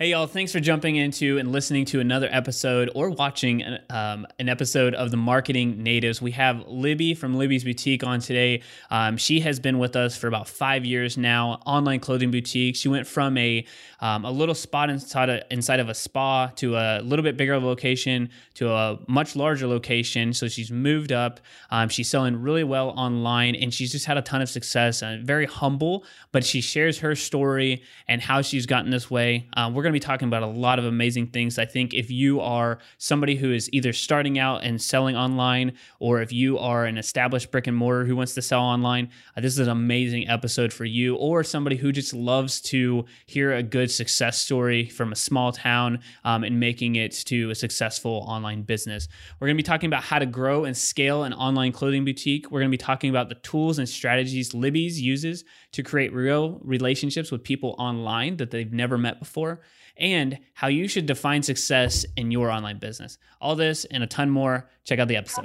Hey, y'all, thanks for jumping into and listening to another episode or watching um, an episode of the Marketing Natives. We have Libby from Libby's Boutique on today. Um, she has been with us for about five years now, online clothing boutique. She went from a, um, a little spot inside, a, inside of a spa to a little bit bigger location to a much larger location. So she's moved up. Um, she's selling really well online and she's just had a ton of success and very humble, but she shares her story and how she's gotten this way. Uh, we're going to be talking about a lot of amazing things. I think if you are somebody who is either starting out and selling online, or if you are an established brick and mortar who wants to sell online, uh, this is an amazing episode for you, or somebody who just loves to hear a good success story from a small town um, and making it to a successful online business. We're going to be talking about how to grow and scale an online clothing boutique. We're going to be talking about the tools and strategies Libby's uses to create real relationships with people online that they've never met before and how you should define success in your online business. All this and a ton more. Check out the episode.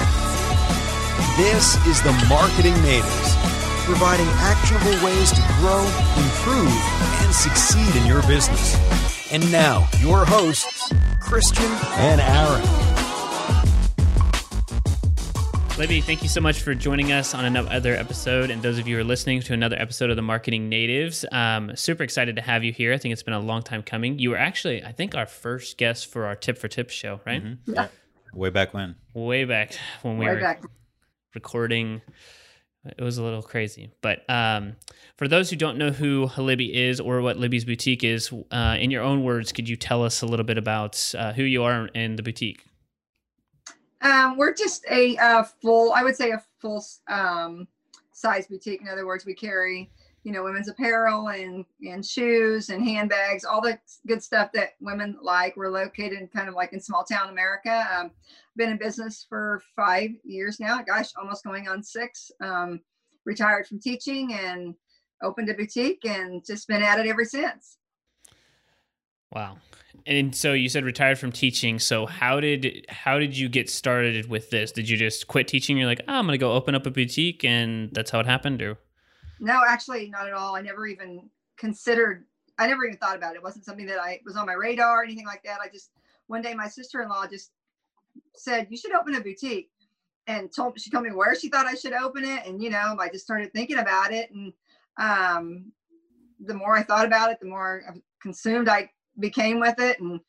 This is the Marketing Natives, providing actionable ways to grow, improve, and succeed in your business. And now, your hosts, Christian and Aaron. Libby, thank you so much for joining us on another episode. And those of you who are listening to another episode of the Marketing Natives, um, super excited to have you here. I think it's been a long time coming. You were actually, I think, our first guest for our Tip for Tips show, right? Mm-hmm. Yeah. Way back when. Way back when we Way were back. recording. It was a little crazy. But um, for those who don't know who Libby is or what Libby's boutique is, uh, in your own words, could you tell us a little bit about uh, who you are and the boutique? Um, we're just a full, I would say a full um, size boutique. In other words, we carry, you know, women's apparel and and shoes and handbags, all the good stuff that women like. We're located kind of like in small town America. Um, been in business for five years now. Gosh, almost going on six. Um, retired from teaching and opened a boutique and just been at it ever since. Wow. And so you said retired from teaching. So how did how did you get started with this? Did you just quit teaching? You're like, oh, I'm gonna go open up a boutique, and that's how it happened, or? No, actually, not at all. I never even considered. I never even thought about it. It wasn't something that I was on my radar or anything like that. I just one day my sister-in-law just said you should open a boutique, and told she told me where she thought I should open it, and you know I just started thinking about it, and um, the more I thought about it, the more I consumed I became with it. And,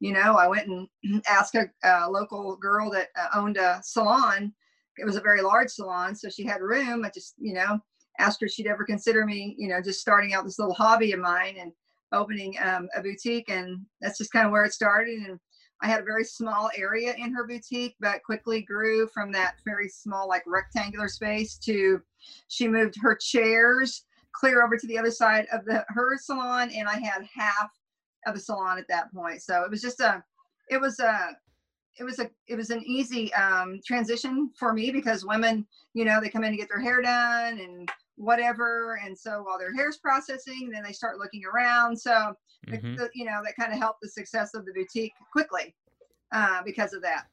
you know, I went and asked a, a local girl that uh, owned a salon. It was a very large salon. So she had room. I just, you know, asked her if she'd ever consider me, you know, just starting out this little hobby of mine and opening um, a boutique. And that's just kind of where it started. And I had a very small area in her boutique, but quickly grew from that very small, like rectangular space to she moved her chairs clear over to the other side of the her salon and I had half of a salon at that point. So it was just a, it was a, it was a, it was an easy um, transition for me because women, you know, they come in to get their hair done and whatever, and so while their hair's processing, then they start looking around. So mm-hmm. the, you know that kind of helped the success of the boutique quickly uh, because of that.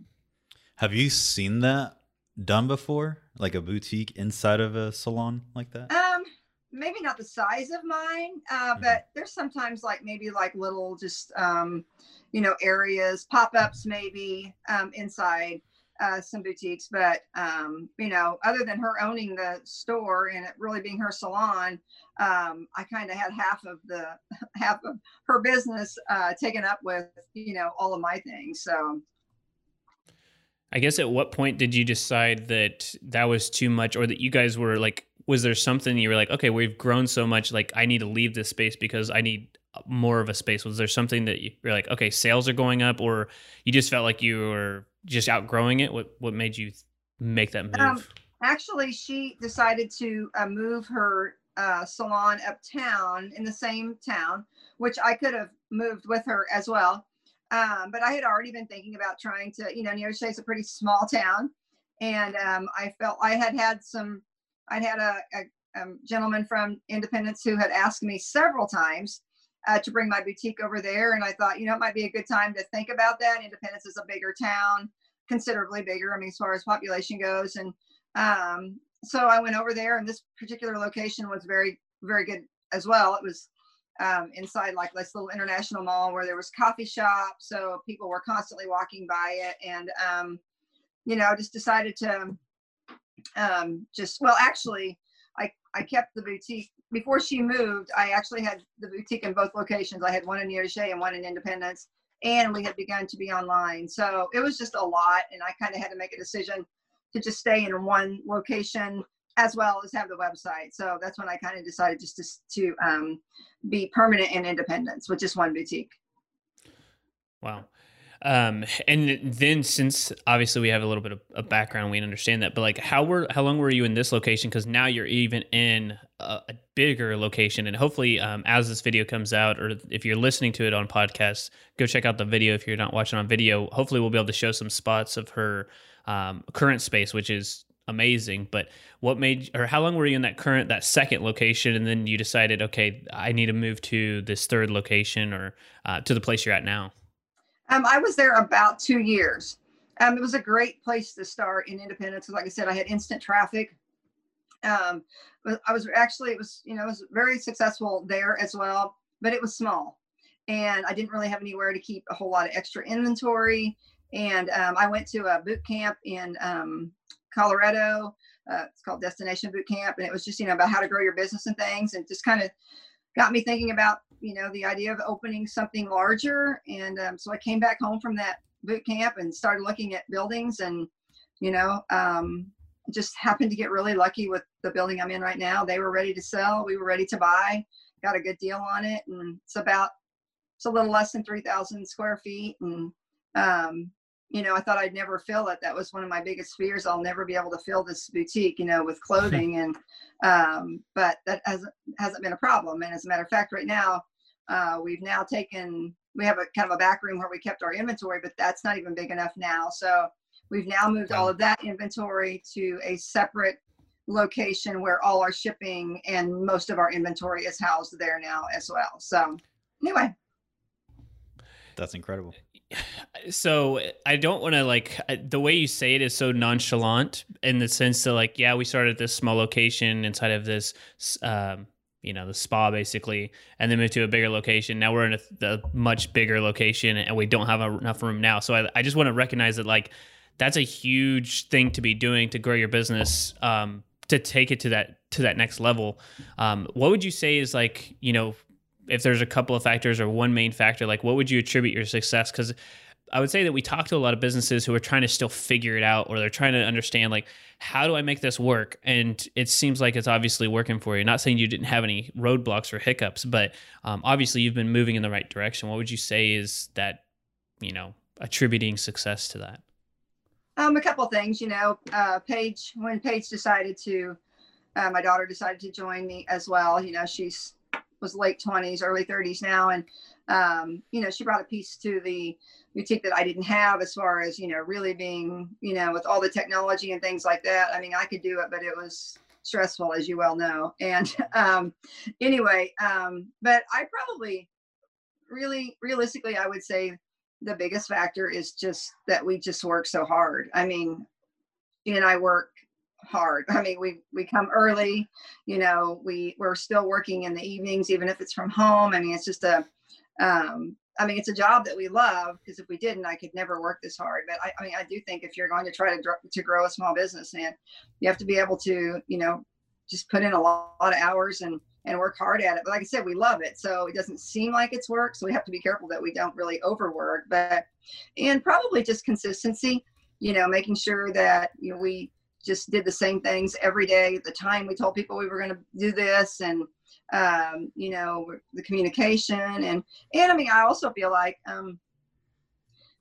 Have you seen that done before, like a boutique inside of a salon like that? Um, maybe not the size of mine, uh, mm-hmm. but there's sometimes like maybe like little just um, you know areas, pop ups maybe um, inside uh, some boutiques. But um, you know, other than her owning the store and it really being her salon, um, I kind of had half of the half of her business uh, taken up with you know all of my things. So. I guess at what point did you decide that that was too much or that you guys were like was there something you were like, okay, we've grown so much, like I need to leave this space because I need more of a space? Was there something that you're like, okay, sales are going up, or you just felt like you were just outgrowing it? What what made you make that move? Um, actually, she decided to uh, move her uh, salon uptown in the same town, which I could have moved with her as well. Um, but I had already been thinking about trying to, you know, Neodesha's a pretty small town, and um, I felt I had had some I'd had a, a, a, gentleman from Independence who had asked me several times uh, to bring my boutique over there. And I thought, you know, it might be a good time to think about that. Independence is a bigger town, considerably bigger, I mean, as far as population goes. And um, so I went over there, and this particular location was very, very good as well. It was um, inside like this little international mall where there was coffee shop, so people were constantly walking by it, and um, you know, just decided to um, just well, actually, I I kept the boutique before she moved. I actually had the boutique in both locations. I had one in Neodesha and one in Independence, and we had begun to be online. So it was just a lot, and I kind of had to make a decision to just stay in one location as well as have the website. So that's when I kind of decided just to, to um, be permanent in Independence with just one boutique. Wow. Um, and then since obviously we have a little bit of a background, we understand that, but like how were, how long were you in this location? Cause now you're even in a, a bigger location and hopefully, um, as this video comes out, or if you're listening to it on podcast, go check out the video. If you're not watching on video, hopefully we'll be able to show some spots of her, um, current space, which is amazing. But what made, or how long were you in that current, that second location? And then you decided, okay, I need to move to this third location or, uh, to the place you're at now. Um, I was there about two years. Um, it was a great place to start in Independence. Like I said, I had instant traffic. Um, I was actually, it was, you know, it was very successful there as well, but it was small. And I didn't really have anywhere to keep a whole lot of extra inventory. And um, I went to a boot camp in um, Colorado. Uh, it's called Destination Boot Camp. And it was just, you know, about how to grow your business and things and just kind of got me thinking about you know the idea of opening something larger. And um, so i came back home from that boot camp and started looking at buildings and you know um, just happened to get really lucky with the building i'm in right now. They were ready to sell. We were ready to buy. Got a good deal on it. And it's about it's a little less than 3000 square feet. And um, you know i thought i'd never fill it that was one of my biggest fears i'll never be able to fill this boutique you know with clothing and um, but that hasn't hasn't been a problem and as a matter of fact right now uh, we've now taken, we have a kind of a back room where we kept our inventory, but that's not even big enough now. So we've now moved all of that inventory to a separate location where all our shipping and most of our inventory is housed there now as well. So anyway. That's incredible. So I don't want to like the way you say it is so nonchalant in the sense that like yeah we started this small location inside of this um, you know the spa basically and then moved to a bigger location. Now we're in a, a much bigger location and we don't have enough room now. So I, I just want to recognize that like that's a huge thing to be doing to grow your business um, to take it to that to that next level. Um, what would you say is like you know if there's a couple of factors or one main factor like what would you attribute your success because I would say that we talk to a lot of businesses who are trying to still figure it out or they're trying to understand like how do I make this work? And it seems like it's obviously working for you. Not saying you didn't have any roadblocks or hiccups, but um, obviously you've been moving in the right direction. What would you say is that you know attributing success to that? Um, a couple things, you know, uh, Paige when Paige decided to, uh, my daughter decided to join me as well. You know, she's was late twenties, early thirties now, and um, you know, she brought a piece to the boutique that I didn't have as far as, you know, really being, you know, with all the technology and things like that. I mean, I could do it, but it was stressful, as you well know. And um, anyway, um, but I probably really, realistically, I would say the biggest factor is just that we just work so hard. I mean, she and I work hard. I mean, we we come early, you know, we we're still working in the evenings, even if it's from home. I mean, it's just a um, I mean, it's a job that we love because if we didn't, I could never work this hard. But I, I mean, I do think if you're going to try to to grow a small business, and you have to be able to, you know, just put in a lot, lot of hours and and work hard at it. But like I said, we love it, so it doesn't seem like it's work. So we have to be careful that we don't really overwork. But and probably just consistency. You know, making sure that you know we just did the same things every day at the time we told people we were going to do this and um, you know, the communication and and I mean, I also feel like um,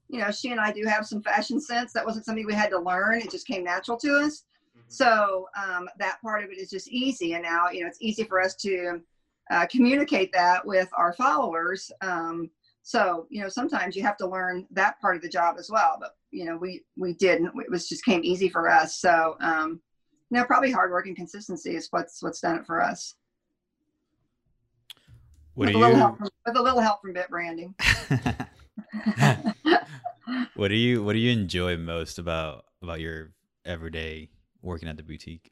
you know, she and I do have some fashion sense. That wasn't something we had to learn; it just came natural to us. Mm-hmm. So um, that part of it is just easy, and now you know it's easy for us to uh, communicate that with our followers. Um, so you know, sometimes you have to learn that part of the job as well. But you know, we we didn't. It was just came easy for us. So um, you know, probably hard work and consistency is what's what's done it for us. What with, do a little you? help from, with a little help from BitBranding. what do you What do you enjoy most about about your everyday working at the boutique?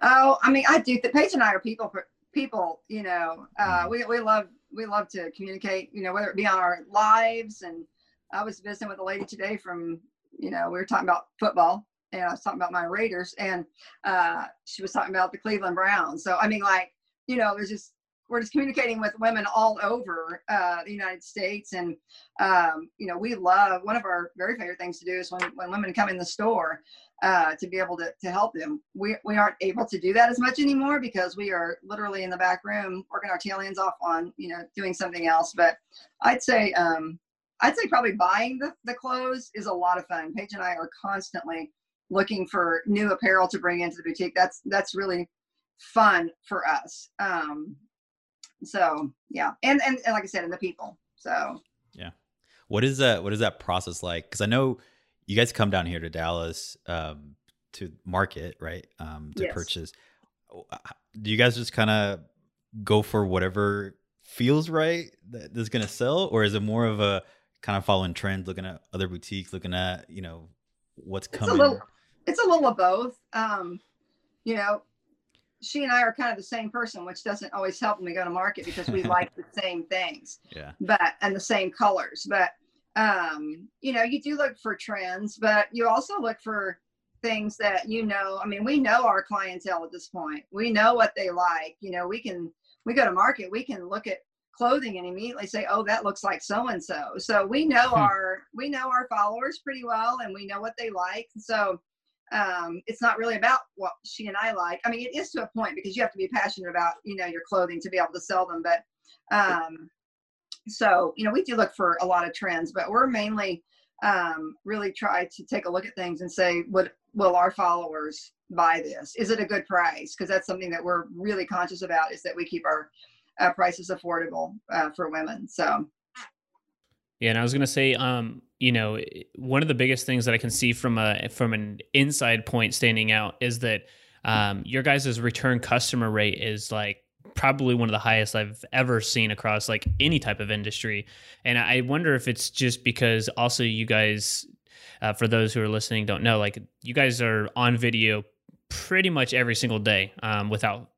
Oh, I mean, I do. The Paige and I are people people. You know, uh, we we love we love to communicate. You know, whether it be on our lives and I was visiting with a lady today from you know we were talking about football and I was talking about my Raiders and uh, she was talking about the Cleveland Browns. So I mean, like you know, there's just we're just communicating with women all over uh, the United States, and um, you know, we love one of our very favorite things to do is when when women come in the store uh, to be able to to help them. We we aren't able to do that as much anymore because we are literally in the back room working our tail ends off on you know doing something else. But I'd say um, I'd say probably buying the, the clothes is a lot of fun. Paige and I are constantly looking for new apparel to bring into the boutique. That's that's really fun for us. Um, so yeah, and, and and like I said, and the people. So yeah, what is that? What is that process like? Because I know you guys come down here to Dallas um, to market, right? Um, to yes. purchase. Do you guys just kind of go for whatever feels right that is going to sell, or is it more of a kind of following trends, looking at other boutiques, looking at you know what's coming? It's a little, it's a little of both. Um, you know, she and I are kind of the same person, which doesn't always help when we go to market because we like the same things. Yeah. But and the same colors. But um, you know, you do look for trends, but you also look for things that you know. I mean, we know our clientele at this point. We know what they like. You know, we can we go to market, we can look at clothing and immediately say, "Oh, that looks like so and so." So we know hmm. our we know our followers pretty well, and we know what they like. So um, it's not really about what she and I like. I mean, it is to a point because you have to be passionate about, you know, your clothing to be able to sell them. But um, so, you know, we do look for a lot of trends, but we're mainly um, really try to take a look at things and say, what will our followers buy this? Is it a good price? Because that's something that we're really conscious about is that we keep our uh, prices affordable uh, for women. So yeah, and I was gonna say, um, you know, one of the biggest things that I can see from a from an inside point standing out is that um, your guys' return customer rate is like probably one of the highest I've ever seen across like any type of industry. And I wonder if it's just because also you guys, uh, for those who are listening, don't know, like you guys are on video pretty much every single day um, without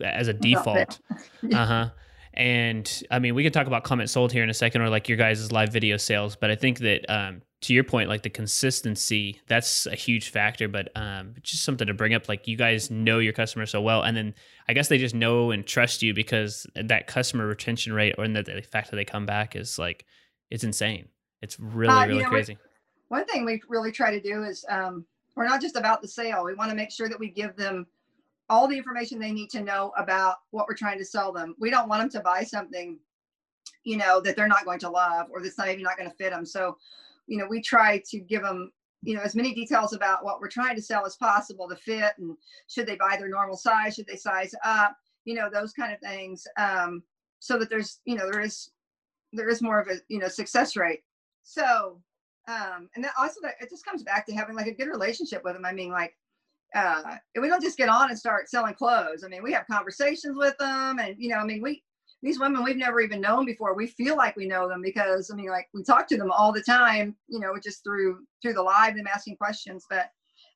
as a default. uh huh. And I mean, we can talk about CommentSold here in a second, or like your guys' live video sales. But I think that um, to your point, like the consistency, that's a huge factor. But um, just something to bring up, like you guys know your customer so well, and then I guess they just know and trust you because that customer retention rate, or the, the fact that they come back is like it's insane. It's really uh, really know, crazy. One thing we really try to do is um, we're not just about the sale. We want to make sure that we give them all the information they need to know about what we're trying to sell them. We don't want them to buy something, you know, that they're not going to love or that's not even not going to fit them. So, you know, we try to give them, you know, as many details about what we're trying to sell as possible to fit and should they buy their normal size, should they size up, you know, those kind of things. Um, so that there's, you know, there is there is more of a, you know, success rate. So um, and that also that it just comes back to having like a good relationship with them. I mean, like uh, we don't just get on and start selling clothes. I mean, we have conversations with them, and you know, I mean, we these women we've never even known before. We feel like we know them because I mean, like we talk to them all the time. You know, just through through the live, them asking questions. But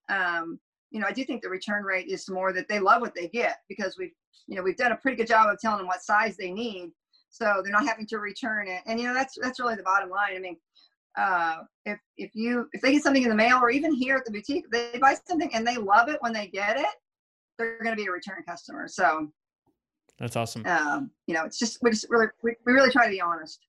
um, you know, I do think the return rate is more that they love what they get because we've you know we've done a pretty good job of telling them what size they need, so they're not having to return it. And you know, that's that's really the bottom line. I mean, uh, if if you if they get something in the mail or even here at the boutique, they buy something and they love it when they get it, they're going to be a return customer. So that's awesome. Um, you know, it's just we just really we, we really try to be honest.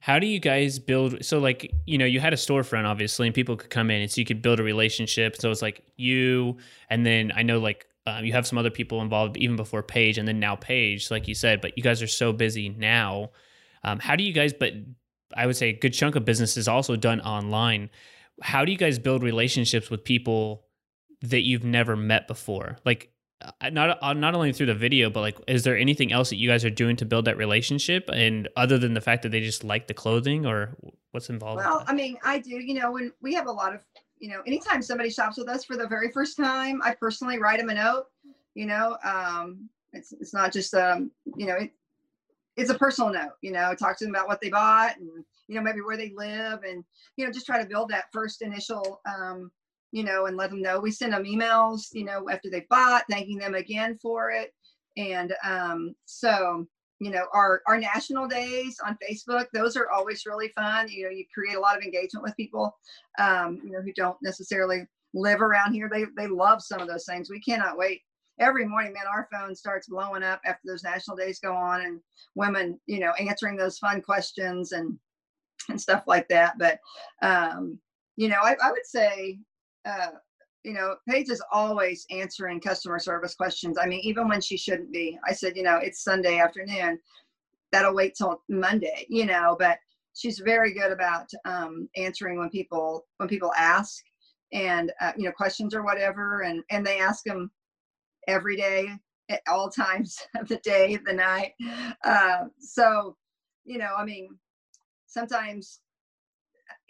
How do you guys build? So, like, you know, you had a storefront, obviously, and people could come in, and so you could build a relationship. So it's like you, and then I know, like, um, you have some other people involved even before Paige, and then now Paige, like you said. But you guys are so busy now. Um, how do you guys? But I would say a good chunk of business is also done online. How do you guys build relationships with people that you've never met before? Like not uh, not only through the video, but like, is there anything else that you guys are doing to build that relationship? And other than the fact that they just like the clothing, or what's involved? Well, I mean, I do. You know, when we have a lot of, you know, anytime somebody shops with us for the very first time, I personally write them a note. You know, um, it's it's not just um, you know, it, it's a personal note, you know, talk to them about what they bought and, you know, maybe where they live and, you know, just try to build that first initial, um, you know, and let them know. We send them emails, you know, after they bought, thanking them again for it. And um, so, you know, our, our national days on Facebook, those are always really fun. You know, you create a lot of engagement with people, um, you know, who don't necessarily live around here. They, they love some of those things. We cannot wait every morning, man, our phone starts blowing up after those national days go on and women, you know, answering those fun questions and, and stuff like that. But, um, you know, I, I would say, uh, you know, Paige is always answering customer service questions. I mean, even when she shouldn't be. I said, you know, it's Sunday afternoon. That'll wait till Monday, you know, but she's very good about um, answering when people when people ask and uh, you know questions or whatever and and they ask them every day at all times of the day, the night. Uh, so, you know, I mean, sometimes,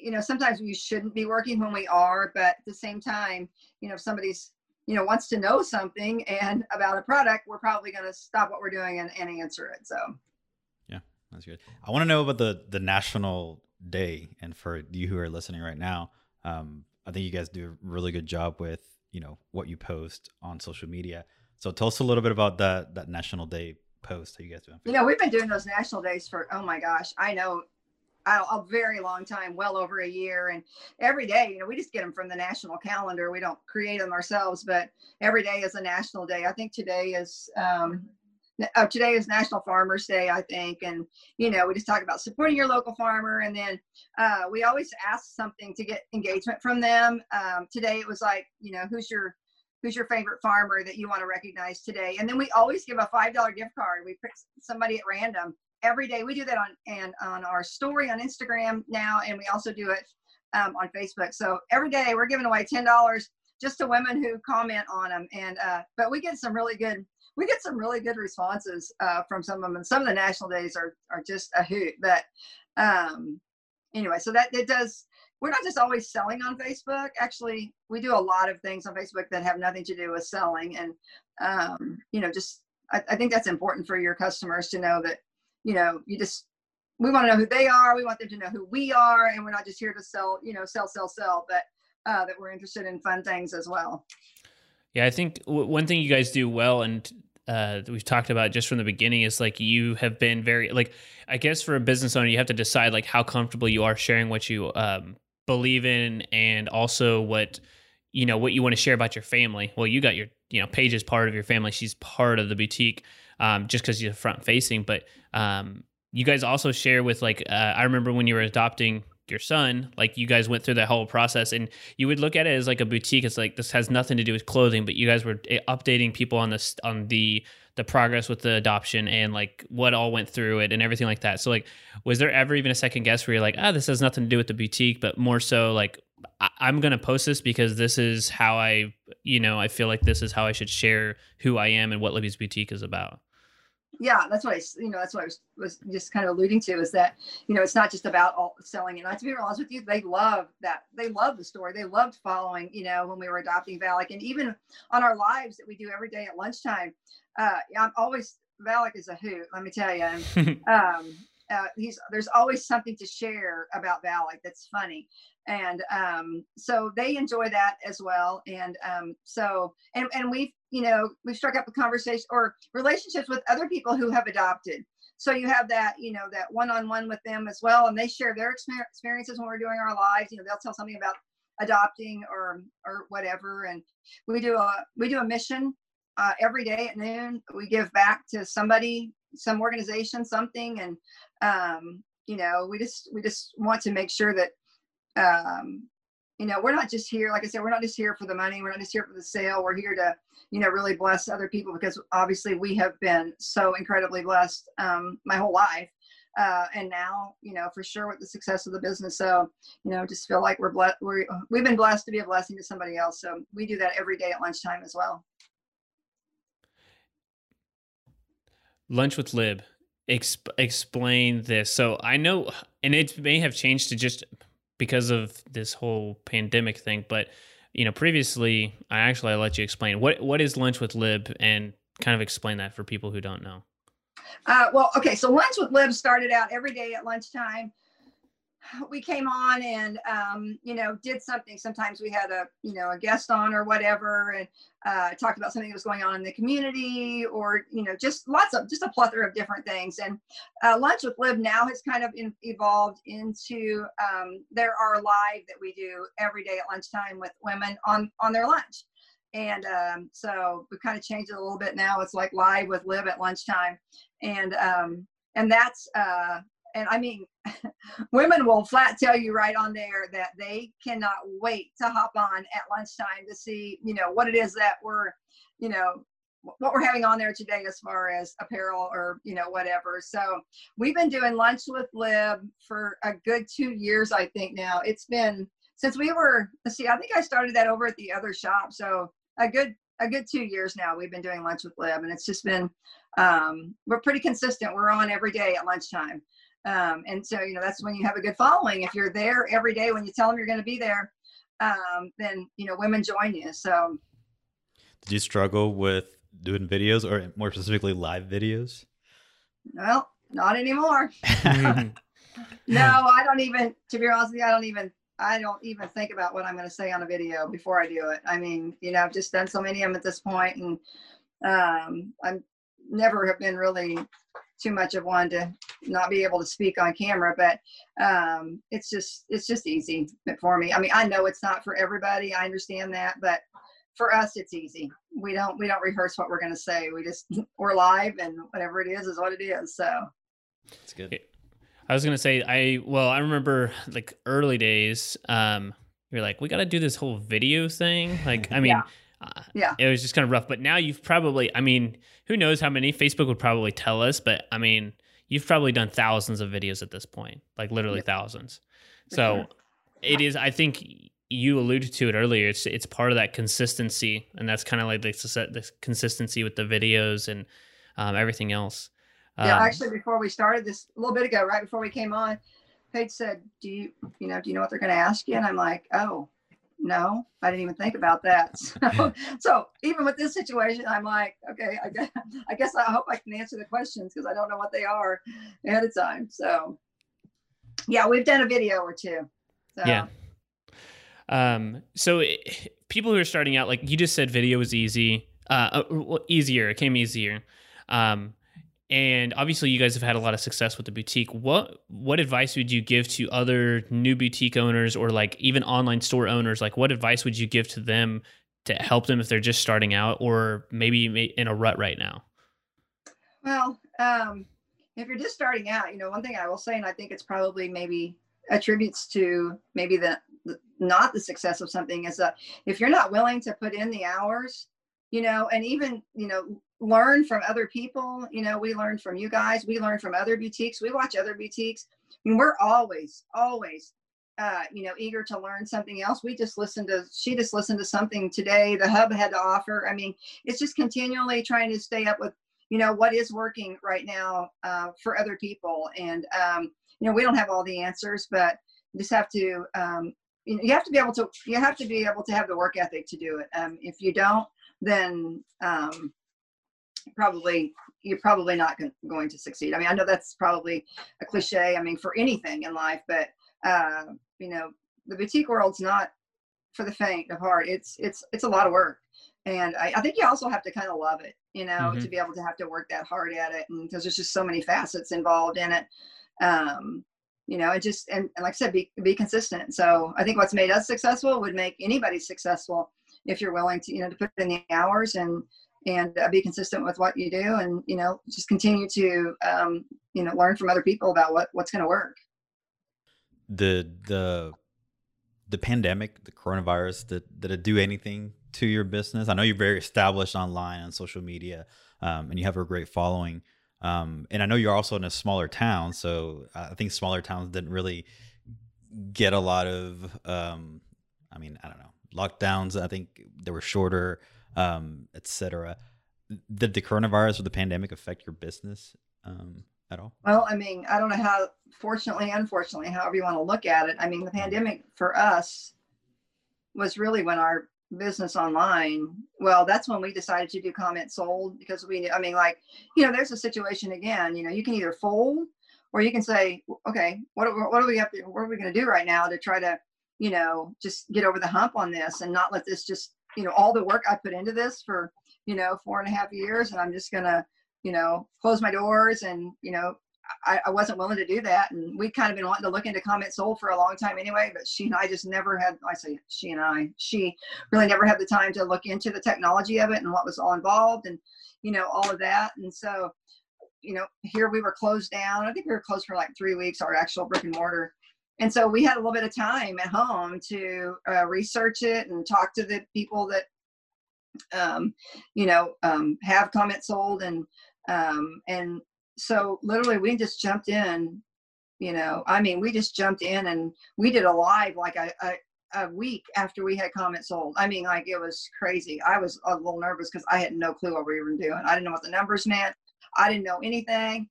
you know, sometimes we shouldn't be working when we are, but at the same time, you know, if somebody's, you know, wants to know something and about a product, we're probably going to stop what we're doing and, and answer it. So, yeah, that's good. I want to know about the the national day, and for you who are listening right now, um, I think you guys do a really good job with you know what you post on social media. So tell us a little bit about that that National Day post that you guys doing. You know, we've been doing those national days for oh my gosh, I know a, very long time, well over a year, and every day, you know, we just get them from the national calendar. We don't create them ourselves, but every day is a national day. I think today is um, uh, today is National Farmers Day, I think, and you know we just talk about supporting your local farmer, and then uh, we always ask something to get engagement from them. Um, today it was like, you know, who's your who's your favorite farmer that you want to recognize today, and then we always give a five dollar gift card. We pick somebody at random every day. We do that on and on our story on Instagram now, and we also do it um, on Facebook. So every day we're giving away ten dollars just to women who comment on them, and uh, but we get some really good we get some really good responses uh, from some of them, and some of the national days are are just a hoot. But um, anyway, so that it does. We're not just always selling on Facebook. Actually, we do a lot of things on Facebook that have nothing to do with selling, and um, you know, just I, I think that's important for your customers to know that you know you just we want to know who they are. We want them to know who we are, and we're not just here to sell, you know, sell, sell, sell, but uh, that we're interested in fun things as well. Yeah, I think w- one thing you guys do well, and uh, we've talked about just from the beginning, is like you have been very like I guess for a business owner, you have to decide like how comfortable you are sharing what you um, believe in, and also what you know what you want to share about your family. Well, you got your you know Paige is part of your family; she's part of the boutique, um, just because you're front facing. But um, you guys also share with like uh, I remember when you were adopting your son like you guys went through that whole process and you would look at it as like a boutique it's like this has nothing to do with clothing but you guys were eh, updating people on this on the the progress with the adoption and like what all went through it and everything like that so like was there ever even a second guess where you're like ah oh, this has nothing to do with the boutique but more so like I- i'm gonna post this because this is how i you know i feel like this is how i should share who i am and what libby's boutique is about. Yeah that's what i you know that's what i was, was just kind of alluding to is that you know it's not just about all selling. And not to be honest with you they love that they love the story. They loved following you know when we were adopting Valak. And even on our lives that we do every day at lunchtime uh i'm always Valak is a hoot let me tell you um uh, he's there's always something to share about Valak that's funny. And um, so they enjoy that as well. And um, so and, and we've you know we've struck up a conversation or relationships with other people who have adopted. So you have that you know that one-on-one with them as well and they share their experiences when we're doing our lives. You know they'll tell something about adopting or or whatever. And we do a we do a mission uh, every day at noon. We give back to somebody some organization something and um, you know we just we just want to make sure that um, you know we're not just here like i said we're not just here for the money we're not just here for the sale we're here to you know really bless other people because obviously we have been so incredibly blessed um, my whole life uh, and now you know for sure with the success of the business. So you know just feel like we're blessed we we've been blessed to be a blessing to somebody else. So we do that every day at lunchtime as well lunch with lib Exp- explain this so i know and it may have changed to just because of this whole pandemic thing. But you know, previously, I actually I let you explain what what is lunch with Lib and kind of explain that for people who don't know. Uh, well, okay, so lunch with Lib started out every day at lunchtime. we came on and um, you know did something. Sometimes we had a you know a guest on or whatever and uh, talked about something that was going on in the community or you know just lots of just a plethora of different things. And uh, lunch with lib now has kind of in, evolved into um, there are live that we do every day at lunchtime with women on on their lunch. And um, so we've kind of changed it a little bit now. It's like live with lib at lunchtime. And um, and that's uh, and I mean, women will flat tell you right on there that they cannot wait to hop on at lunchtime to see, you know, what it is that we're, you know, what we're having on there today as far as apparel or you know whatever. So we've been doing lunch with lib for a good two years i think now. It's been since we were see i think i started that over at the other shop. So a good a good two years now we've been doing lunch with lib and it's just been um, we're pretty consistent. We're on every day at lunchtime um, and so, you know, that's when you have a good following. If you're there every day when you tell them you're going to be there, um, then, you know, women join you. So, did you struggle with doing videos or more specifically live videos? Well, not anymore. no, I don't even, to be honest with you, I don't even, I don't even think about what I'm going to say on a video before I do it. I mean, you know, I've just done so many of them at this point and um, I'm never have been really too much of one to not be able to speak on camera but um, it's just it's just easy for me. I mean i know it's not for everybody i understand that but for us it's easy. We don't we don't rehearse what we're going to say we just we're live and whatever it is is what it is so. It's good. I was going to say i well i remember like early days um you're like we got to do this whole video thing? Like i mean yeah yeah it was just kind of rough but now you've probably i mean who knows how many facebook would probably tell us but i mean you've probably done thousands of videos at this point like literally yeah. thousands For so sure. it is i think you alluded to it earlier it's it's part of that consistency and that's kind of like the, the consistency with the videos and um, everything else yeah um, actually before we started this a little bit ago right before we came on Paige said, "Do you, you know, do you know what they're going to ask you?" And I'm like, "Oh, no, I didn't even think about that. So, so even with this situation, I'm like, okay, I guess, I guess I hope I can answer the questions because I don't know what they are ahead of time. So yeah, we've done a video or two. So. Yeah. Um, so it, people who are starting out, like you just said, video was easy, uh, uh easier. It came easier. Um, and obviously you guys have had a lot of success with the boutique. What what advice would you give to other new boutique owners or like even online store owners? Like what advice would you give to them to help them if they're just starting out or maybe in a rut right now? Well um, if you're just starting out you know one thing i will say and i think it's probably maybe attributes to maybe the, the not the success of something is that if you're not willing to put in the hours you know and even you know learn from other people. You know, we learn from you guys. We learn from other boutiques. We watch other boutiques. I mean, we're always, always, uh, you know, eager to learn something else. We just listened to, she just listened to something today the hub had to offer. I mean, it's just continually trying to stay up with, you know, what is working right now uh, for other people. And, um, you know, we don't have all the answers, but just have to, um, you know, you have to be able to, you have to be able to have the work ethic to do it. Um, if you don't, then, um, probably you're probably not going to succeed. I mean, I know that's probably a cliche. I mean, for anything in life, but uh, you know, the boutique world's not for the faint of heart. It's it's it's a lot of work, and I, I think you also have to kind of love it, you know, mm-hmm. to be able to have to work that hard at it, and because there's just so many facets involved in it. Um, you know, it just and, and like I said, be be consistent. So I think what's made us successful would make anybody successful if you're willing to you know to put in the hours and and uh, be consistent with what you do and you know just continue to um, you know learn from other people about what what's going to work. The the the pandemic the coronavirus did, did it do anything to your business? I know you're very established online on social media um, and you have a great following um, and i know you're also in a smaller town so i think smaller towns didn't really get a lot of um, i mean i don't know lockdowns i think they were shorter um, etc. Did the coronavirus or the pandemic affect your business um, at all? Well, I mean, I don't know how. Fortunately, unfortunately, however you want to look at it. I mean, the mm-hmm. pandemic for us was really when our business online well that's when we decided to do CommentSold because we i mean like you know there's a situation again you know you can either fold or you can say, okay, what what do we have to, what are we going to do right now to try to, you know, just get over the hump on this and not let this just, you know, all the work I put into this for, you know, four and a half years, and I'm just gonna, you know, close my doors and, you know, I, I, wasn't willing to do that. And we kind of been wanting to look into CommentSold for a long time anyway, but she and I just never had, I say she and I, she really never had the time to look into the technology of it and what was all involved and, you know, all of that. And so, you know, here we were closed down. I think we were closed for like three weeks, our actual brick and mortar. And so we had a little bit of time at home to uh, research it and talk to the people that, um, you know, um, have CommentSold and, um, and so literally we just jumped in you know i mean we just jumped in and we did a live like a, a, a week after we had CommentSold. I mean like it was crazy. I was a little nervous because i had no clue what we were doing. I didn't know what the numbers meant. I didn't know anything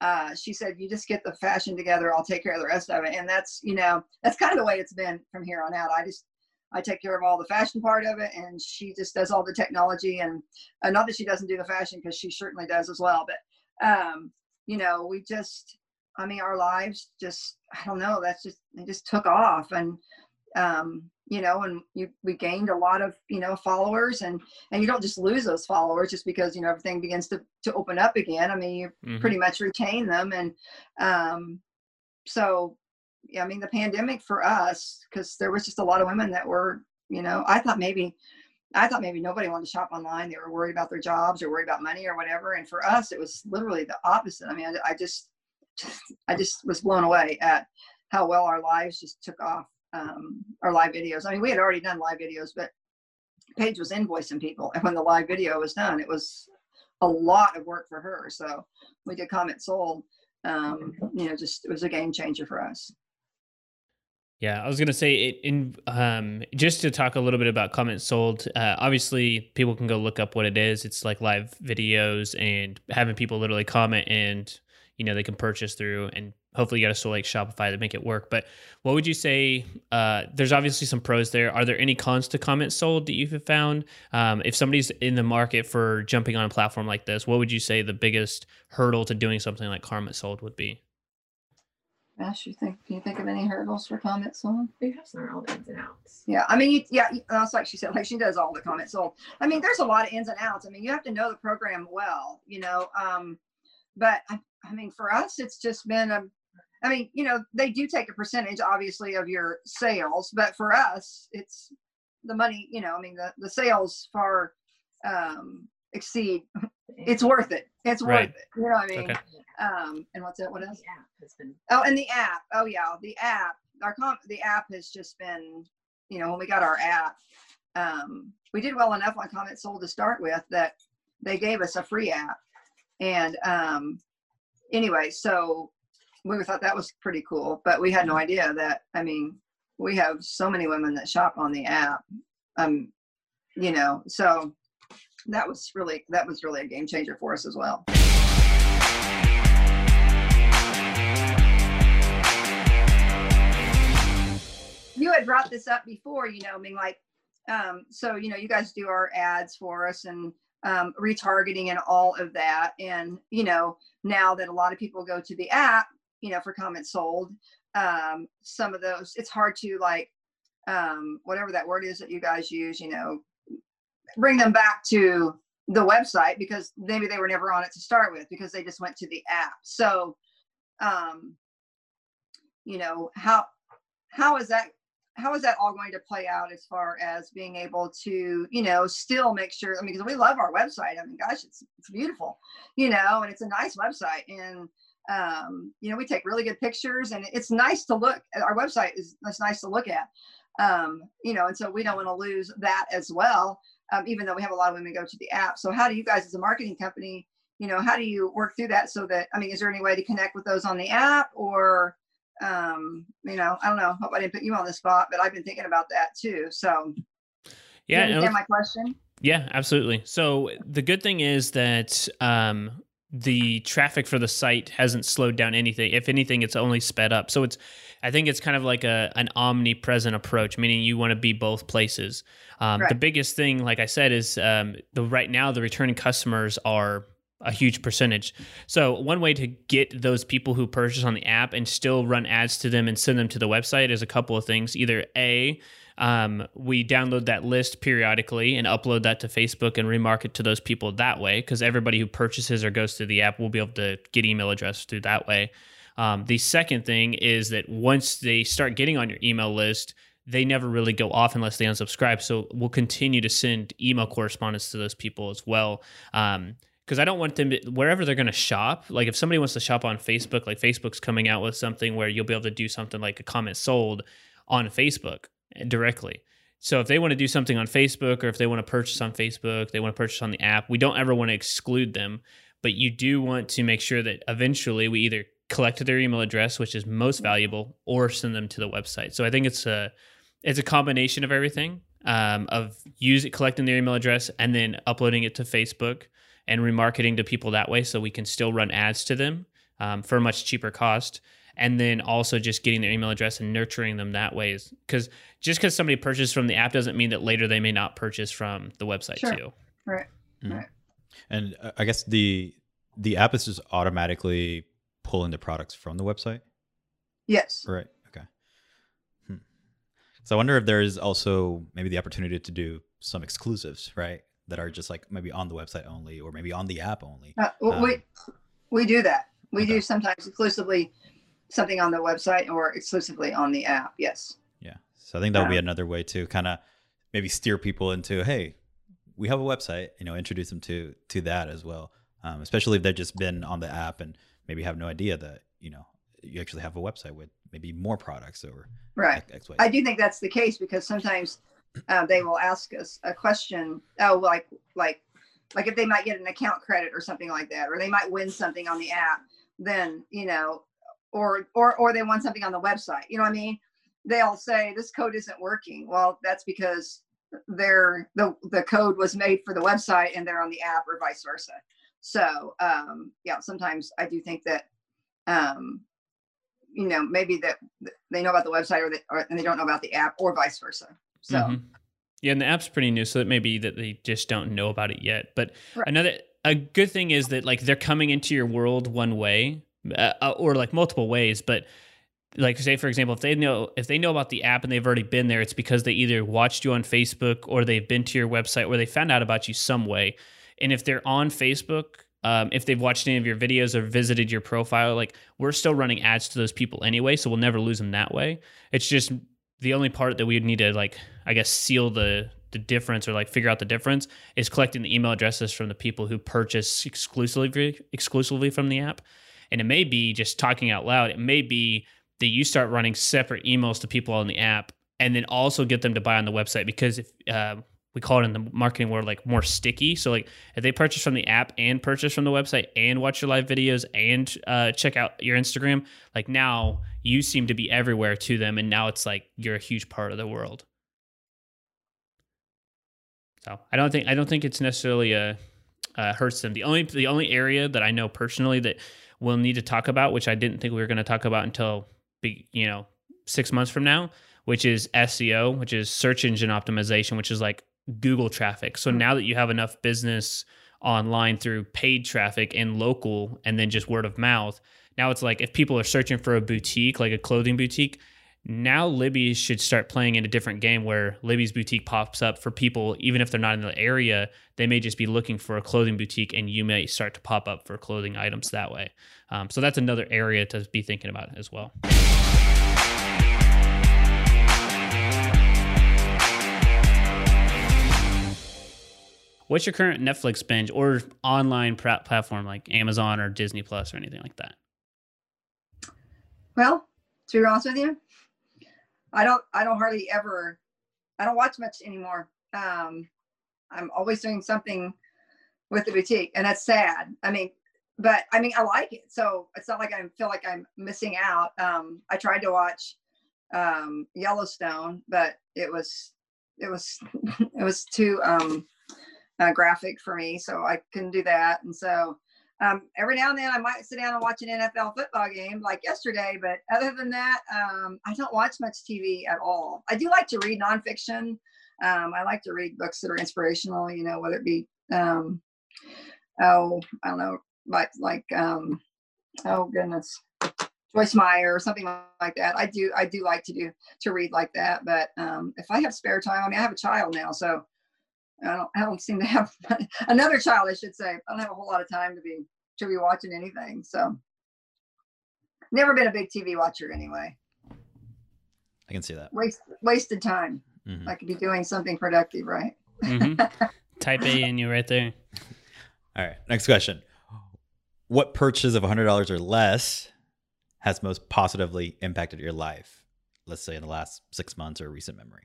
uh, she said you just get the fashion together i'll take care of the rest of it and that's you know that's kind of the way it's been from here on out i just I take care of all the fashion part of it, and she just does all the technology. And not that she doesn't do the fashion, because she certainly does as well. But um, you know, we just, I mean, our lives just, I don't know, that's just, they just took off. And, um, you know, and you, we gained a lot of, you know, followers and, and you don't just lose those followers just because, you know, everything begins to, to open up again. I mean, you mm-hmm. pretty much retain them. And, um, so, yeah, I mean, the pandemic for us, cause there was just a lot of women that were, you know, I thought maybe I thought maybe nobody wanted to shop online. They were worried about their jobs or worried about money or whatever. And for us, it was literally the opposite. I mean, I, I just, I just was blown away at how well our lives just took off. Um, our live videos. I mean, we had already done live videos, but Paige was invoicing people, and when the live video was done, it was a lot of work for her. So we did CommentSold. Um, you know, just it was a game changer for us. Yeah, I was gonna say it in um, just to talk a little bit about CommentSold. Uh, obviously, people can go look up what it is. It's like live videos and having people literally comment, and you know they can purchase through. And hopefully, you got a store like Shopify to make it work. But what would you say? Uh, there's obviously some pros there. Are there any cons to CommentSold that you've found? Um, if somebody's in the market for jumping on a platform like this, what would you say the biggest hurdle to doing something like CommentSold would be? Ash, you think? Can you think of any hurdles for CommentSold? You have some all the ins and outs. Yeah, I mean, you, yeah, that's like she said. Like she does all the CommentSold. I mean, there's a lot of ins and outs. I mean, you have to know the program well, you know. Um, but I, I mean, for us, it's just been a. I mean, you know, they do take a percentage, obviously, of your sales, but for us, it's the money. You know, I mean, the the sales far um, exceed it's worth it. It's right. worth it. You know what I mean? Okay. Um, and what's it? What else? The app has been. Oh, and the app. Oh yeah, the app. Our com- the app has just been. You know, when we got our app, um, we did well enough on CommentSold to start with that they gave us a free app, and um, anyway, so we thought that was pretty cool. But we had no idea that. I mean, we have so many women that shop on the app. Um, you know, so that was really that was really a game changer for us as well. You had brought this up before, you know, I mean, like, um, so you know, you guys do our ads for us and um, retargeting and all of that, and you know, now that a lot of people go to the app, you know, for comments sold, um, some of those it's hard to like um, whatever that word is that you guys use, you know, bring them back to the website because maybe they were never on it to start with because they just went to the app. So, um, you know, how how is that how is that all going to play out as far as being able to, you know, still make sure? I mean, because we love our website. I mean, gosh, it's it's beautiful, you know, and it's a nice website, and um, you know, we take really good pictures, and it's nice to look. Our website is it's nice to look at, um, you know, and so we don't want to lose that as well um, even though we have a lot of women go to the app. So how do you guys as a marketing company, you know, how do you work through that so that, I mean, is there any way to connect with those on the app or, um, you know, I don't know, hope I didn't put you on the spot, but I've been thinking about that too. So yeah, you understand my question? Yeah, absolutely. So the good thing is that, um, the traffic for the site hasn't slowed down anything. If anything, it's only sped up. So it's, I think it's kind of like a an omnipresent approach, meaning you want to be both places. Um, right. The biggest thing, like I said, is um, the right now the returning customers are a huge percentage. So one way to get those people who purchase on the app and still run ads to them and send them to the website is a couple of things. Either a um, we download that list periodically and upload that to Facebook and remarket to those people that way because everybody who purchases or goes to the app will be able to get email address through that way. Um, the second thing is that once they start getting on your email list, they never really go off unless they unsubscribe. So we'll continue to send email correspondence to those people as well. Um, because I don't want them wherever they're going to shop. Like if somebody wants to shop on Facebook, like Facebook's coming out with something where you'll be able to do something like a CommentSold on Facebook directly. So if they want to do something on Facebook or if they want to purchase on Facebook, they want to purchase on the app, we don't ever want to exclude them, but you do want to make sure that eventually we either collect their email address, which is most valuable, or send them to the website. So I think it's a it's a combination of everything um, of using collecting their email address and then uploading it to Facebook and remarketing to people that way, so we can still run ads to them um, for a much cheaper cost and then also just getting their email address and nurturing them that way is because just because somebody purchased from the app doesn't mean that later they may not purchase from the website sure. too right mm-hmm. right and uh, i guess the the app is just automatically pulling the products from the website yes right okay hmm. so i wonder if there's also maybe the opportunity to do some exclusives right that are just like maybe on the website only or maybe on the app only uh, well, um, we we do that we okay. do sometimes exclusively something on the website or exclusively on the app. Yes. Yeah. So I think that would be another way to kind of maybe steer people into, hey, we have a website, you know, introduce them to to that as well. Um, especially if they've just been on the app and maybe have no idea that you know you actually have a website with maybe more products or right. X, I do think that's the case because sometimes uh, they will ask us a question. Oh, like like like if they might get an account credit or something like that, or they might win something on the app. Then you know or or or they want something on the website you know what i mean they'll say this code isn't working well that's because they're the the code was made for the website and they're on the app or vice versa so um yeah sometimes i do think that um you know maybe that they know about the website or, they, or and they don't know about the app or vice versa so mm-hmm. yeah and the app's pretty new so it may be that they just don't know about it yet but right. another a good thing is that like they're coming into your world one way uh, uh, or like multiple ways but like say for example if they know if they know about the app and they've already been there it's because they either watched you on facebook or they've been to your website where they found out about you some way. And if they're on facebook um, if they've watched any of your videos or visited your profile like we're still running ads to those people anyway so we'll never lose them that way. It's just the only part that we would need to like i guess seal the the difference or like figure out the difference is collecting the email addresses from the people who purchase exclusively exclusively from the app and it may be just talking out loud. It may be that you start running separate emails to people on the app and then also get them to buy on the website because if uh, we call it in the marketing world like more sticky. So like if they purchase from the app and purchase from the website and watch your live videos and uh, check out your Instagram, like now you seem to be everywhere to them, and now it's like you're a huge part of the world. So I don't think I don't think it's necessarily a uh, hurts them. The only the only area that I know personally that we'll need to talk about, which I didn't think we were going to talk about until you know six months from now, which is SEO, which is search engine optimization, which is like Google traffic. So now that you have enough business online through paid traffic and local, and then just word of mouth, now it's like if people are searching for a boutique, like a clothing boutique, now Libby should start playing in a different game where Libby's boutique pops up for people, even if they're not in the area, they may just be looking for a clothing boutique and you may start to pop up for clothing items that way. Um, so that's another area to be thinking about as well. What's your current Netflix binge or online platform like Amazon or Disney Plus or anything like that? Well, to be honest with you, I don't I don't hardly ever I don't watch much anymore. Um, I'm always doing something with the boutique, and that's sad. I mean, but I mean I like it, so it's not like I feel like I'm missing out. Um, I tried to watch um, Yellowstone, but it was it was it was too um, uh, graphic for me, so I couldn't do that, and so um, every now and then I might sit down and watch an NFL football game like yesterday, but other than that, um, I don't watch much TV at all. I do like to read nonfiction. Um, I like to read books that are inspirational, you know, whether it be um, oh, I don't know, like like um, oh goodness, Joyce Meyer or something like that. I do I do like to do to read like that. But um, if I have spare time, I mean, I have a child now, so I don't I don't seem to have another child. I should say I don't have a whole lot of time to be to be watching anything. So never been a big TV watcher anyway. I can see that. Waste wasted time. Mm-hmm. I could be doing something productive, right? Mm-hmm. Type A in you right there. All right. Next question. What purchase of $100 or less has most positively impacted your life? Let's say in the last six months or recent memory.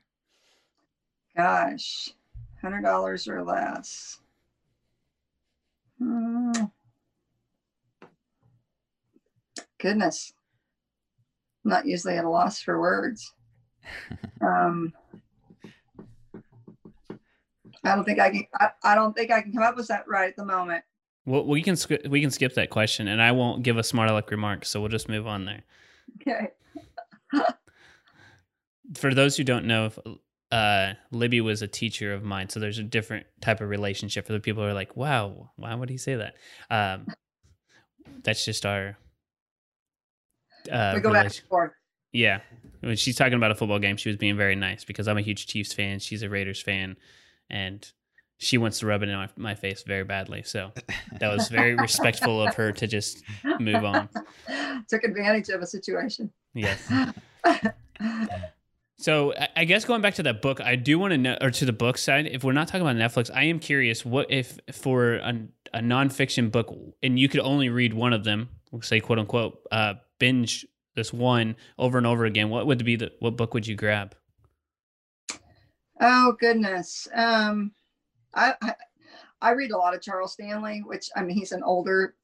Gosh, $100 or less. Hmm. Goodness. I'm not usually at a loss for words. um, I don't think I can. I, I, don't think I can come up with that right at the moment. Well, we can we can skip that question, and I won't give a smart aleck remark. So we'll just move on there. Okay. For those who don't know, uh, Libby was a teacher of mine, so there's a different type of relationship for the people who are like, "Wow, why would he say that?" Um, that's just our. Uh, we go back and forth. Yeah, when she's talking about a football game, she was being very nice because I'm a huge Chiefs fan. She's a Raiders fan, and she wants to rub it in my, my face very badly. So that was very respectful of her to just move on. Took advantage of a situation. Yes. so I guess going back to that book, I do want to know, or to the book side, if we're not talking about Netflix, I am curious what if for a, a nonfiction book and you could only read one of them, say quote unquote, uh, binge this one over and over again, what would be the, what book would you grab? Oh goodness. Um, I, I, I read a lot of Charles Stanley, which I mean he's an older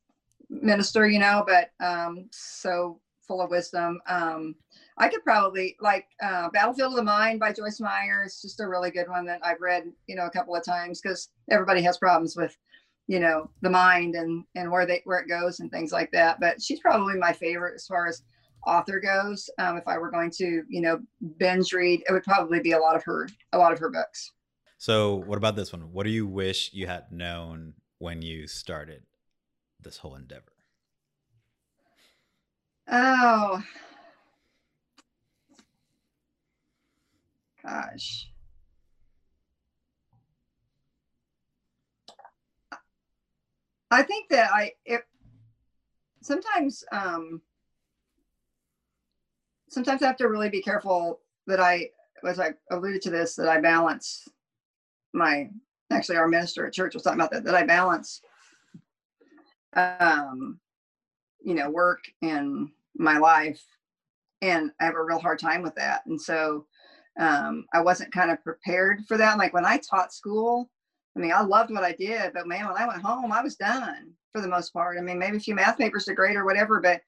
minister, you know, but um, so full of wisdom. Um, I could probably like uh, Battlefield of the Mind by Joyce Meyer. It's just a really good one that I've read, you know, a couple of times because everybody has problems with, you know, the mind and and where they where it goes and things like that. But she's probably my favorite as far as author goes. Um, if I were going to, you know, binge read, it would probably be a lot of her a lot of her books. So, what about this one? What do you wish you had known when you started this whole endeavor? Oh, gosh. I think that I it sometimes um sometimes I have to really be careful that I as I alluded to this that I balance my actually our minister at church was talking about that that I balance um you know work and my life and I have a real hard time with that. And so um I wasn't kind of prepared for that. Like when I taught school I mean I loved what I did but man when I went home I was done for the most part. I mean maybe a few math papers to grade or whatever but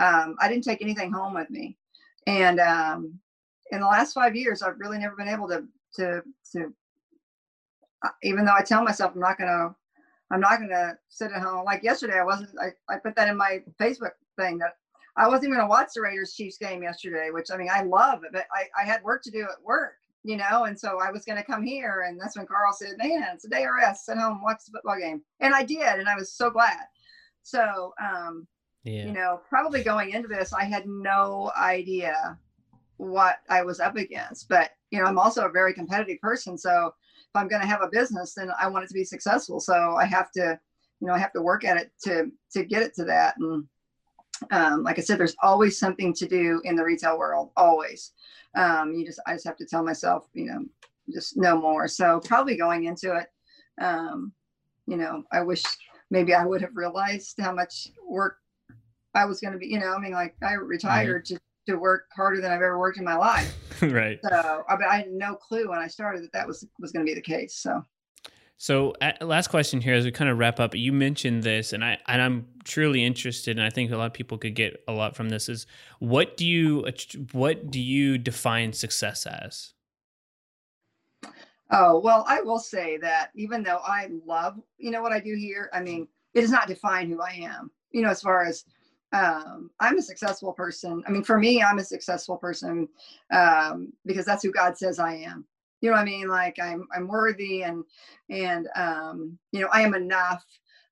um I didn't take anything home with me. And um in the last 5 years I've really never been able to to to even though I tell myself I'm not going to, I'm not going to sit at home. Like yesterday, I wasn't, I, I put that in my Facebook thing that I wasn't even going to watch the Raiders Chiefs game yesterday, which I mean, I love it, but I, I had work to do at work, you know? And so I was going to come here. And that's when Carl said, man, it's a day of rest, sit home, watch the football game. And I did. And I was so glad. So, um, yeah. you know, probably going into this, I had no idea what I was up against, but you know, I'm also a very competitive person. So, if I'm going to have a business, then I want it to be successful. So I have to, you know, I have to work at it to to get it to that. And um, like I said, there's always something to do in the retail world. Always. Um, you just I just have to tell myself, you know, just no more. So probably going into it, um, you know, I wish maybe I would have realized how much work I was going to be. You know, I mean, like I retired right. to to work harder than I've ever worked in my life. right. So I, I had no clue when I started that that was was going to be the case. So. So, uh, last question here as we kind of wrap up. You mentioned this, and I and I'm truly interested, and I think a lot of people could get a lot from this. Is what do you what do you define success as? Oh well, I will say that even though I love you know what I do here, I mean it does not define who I am. You know, as far as um, I'm a successful person. I mean, for me, I'm a successful person um, because that's who God says I am. You know what I mean? Like I'm I'm worthy and and um, you know I am enough.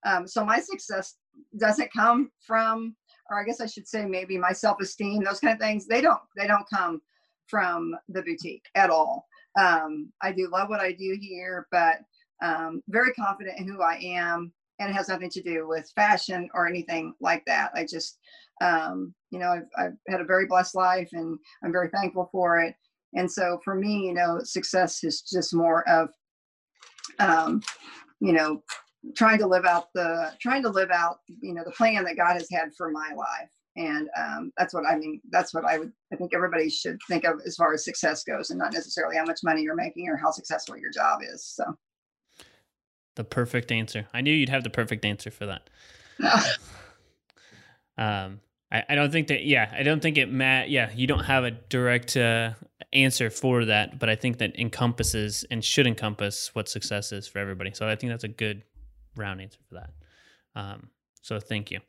Um, so my success doesn't come from, or I guess I should say maybe my self-esteem, those kind of things. They don't, they don't come from the boutique at all. Um, I do love what I do here, but um, very confident in who I am, and it has nothing to do with fashion or anything like that. I just, um, you know, I've, I've had a very blessed life, and I'm very thankful for it. And so for me, you know, success is just more of, um, you know, trying to live out the trying to live out you know the plan that god has had for my life and um, that's what i mean that's what i would i think everybody should think of as far as success goes and not necessarily how much money you're making or how successful your job is so the perfect answer i knew you'd have the perfect answer for that um I, I don't think that yeah i don't think it matt yeah you don't have a direct uh, answer for that but i think that encompasses and should encompass what success is for everybody so i think that's a good round answer for that. Um, so thank you.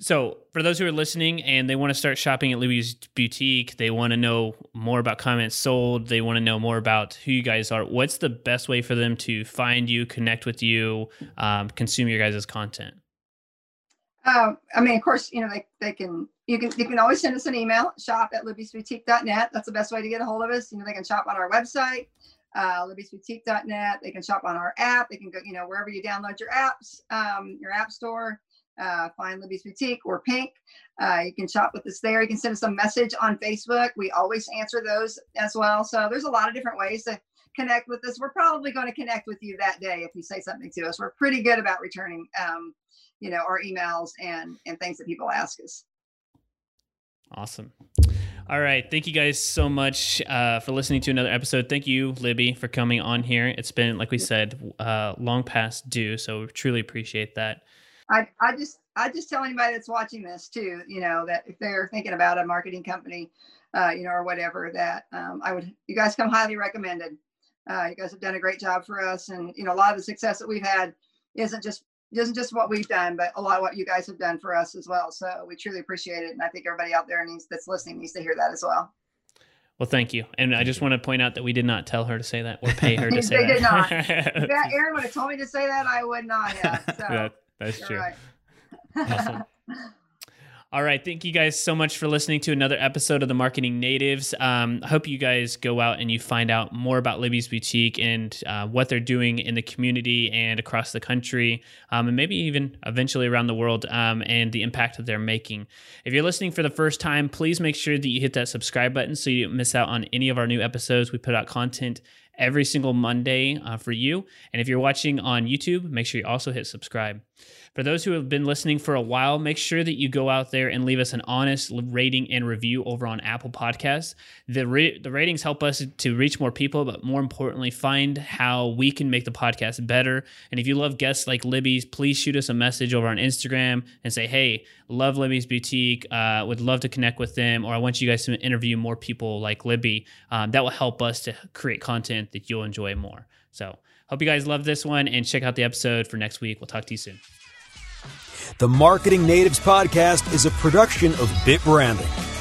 So for those who are listening and they want to start shopping at Libby's boutique, they want to know more about CommentSold. They want to know more about who you guys are. What's the best way for them to find you, connect with you, um, consume your guys' content? Uh, I mean, of course, you know, they, they can, you can, you can always send us an email, shop at libbysboutique.net. That's the best way to get a hold of us. You know, they can shop on our website uh, libbysboutique.net. They can shop on our app. They can go, you know, wherever you download your apps, um, your app store, uh, find Libby's Boutique or Pink. Uh, you can shop with us there. You can send us a message on Facebook. We always answer those as well. So there's a lot of different ways to connect with us. We're probably going to connect with you that day if you say something to us. We're pretty good about returning, um, you know, our emails and and things that people ask us. Awesome. All right. Thank you guys so much uh, for listening to another episode. Thank you, Libby, for coming on here. It's been, like we said, uh, long past due. So we truly appreciate that. I, I just I just tell anybody that's watching this too, you know, that if they're thinking about a marketing company, uh, you know, or whatever, that um, I would you guys come highly recommended. Uh, you guys have done a great job for us, and you know, a lot of the success that we've had isn't just isn't just what we've done, but a lot of what you guys have done for us as well. So we truly appreciate it. And I think everybody out there needs that's listening needs to hear that as well. Well, thank you. And I just want to point out that we did not tell her to say that or pay her to say that. they that. did not. if Aaron would have told me to say that, I would not have. So that, that's true. Right. Awesome. All right. Thank you guys so much for listening to another episode of the Marketing Natives. Um, I hope you guys go out and you find out more about Libby's Boutique and uh, what they're doing in the community and across the country, um, and maybe even eventually around the world, um, and the impact that they're making. If you're listening for the first time, please make sure that you hit that subscribe button so you don't miss out on any of our new episodes. We put out content every single Monday uh, for you. And if you're watching on YouTube, make sure you also hit subscribe. For those who have been listening for a while, make sure that you go out there and leave us an honest rating and review over on Apple Podcasts. The ra- the ratings help us to reach more people, but more importantly, find how we can make the podcast better. And if you love guests like Libby's, please shoot us a message over on Instagram and say, "Hey, love Libby's Boutique. Uh, would love to connect with them, or I want you guys to interview more people like Libby." Um, that will help us to create content that you'll enjoy more. So. Hope you guys love this one and check out the episode for next week. We'll talk to you soon. The Marketing Natives Podcast is a production of BitBranding.